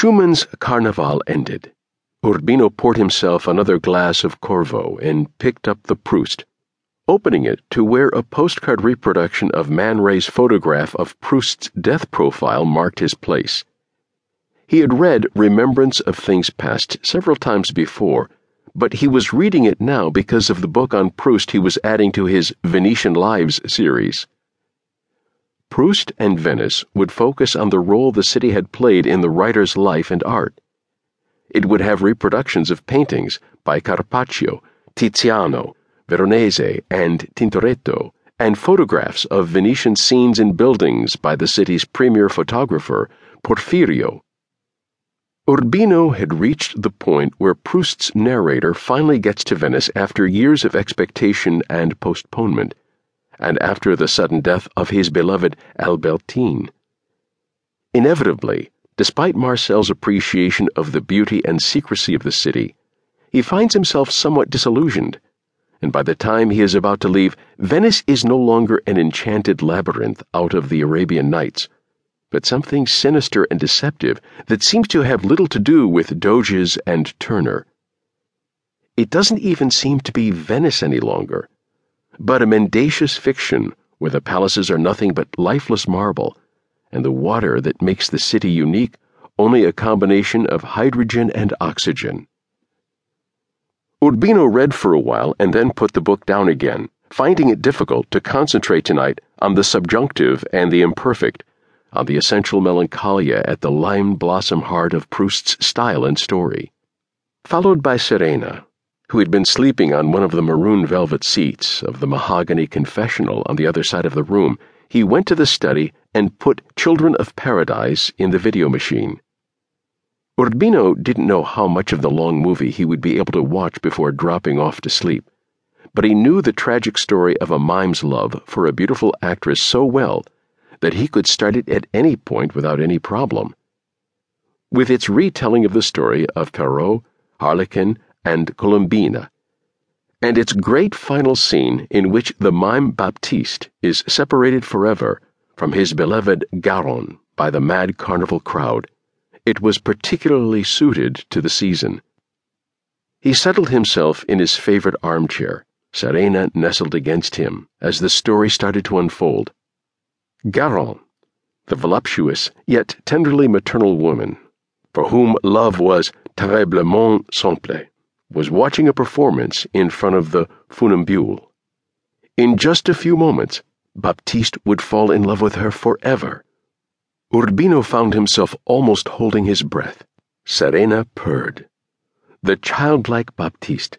Schumann's Carnival ended. Urbino poured himself another glass of Corvo and picked up the Proust, opening it to where a postcard reproduction of Man Ray's photograph of Proust's death profile marked his place. He had read Remembrance of Things Past several times before, but he was reading it now because of the book on Proust he was adding to his Venetian Lives series. Proust and Venice would focus on the role the city had played in the writer's life and art. It would have reproductions of paintings by Carpaccio, Tiziano, Veronese, and Tintoretto, and photographs of Venetian scenes and buildings by the city's premier photographer, Porfirio. Urbino had reached the point where Proust's narrator finally gets to Venice after years of expectation and postponement, and after the sudden death of his beloved Albertine. Inevitably, despite Marcel's appreciation of the beauty and secrecy of the city, he finds himself somewhat disillusioned, and by the time he is about to leave, Venice is no longer an enchanted labyrinth out of the Arabian Nights but something sinister and deceptive that seems to have little to do with Doges and Turner. It doesn't even seem to be Venice any longer, but a mendacious fiction where the palaces are nothing but lifeless marble, and the water that makes the city unique only a combination of hydrogen and oxygen. Urbino read for a while and then put the book down again, finding it difficult to concentrate tonight on the subjunctive and the imperfect on the essential melancholia at the lime blossom heart of Proust's style and story. Followed by Serena, who had been sleeping on one of the maroon velvet seats of the mahogany confessional on the other side of the room, he went to the study and put Children of Paradise in the video machine. Urbino didn't know how much of the long movie he would be able to watch before dropping off to sleep, but he knew the tragic story of a mime's love for a beautiful actress so well that he could start it at any point without any problem. With its retelling of the story of Pierrot, Harlequin, and Colombina, and its great final scene in which the mime Baptiste is separated forever from his beloved Garance by the mad carnival crowd, it was particularly suited to the season. He settled himself in his favorite armchair, Serena nestled against him as the story started to unfold. Garance, the voluptuous yet tenderly maternal woman, for whom love was terriblement simple, was watching a performance in front of the funambule. In just a few moments, Baptiste would fall in love with her forever. Urbino found himself almost holding his breath. Serena purred. The childlike Baptiste,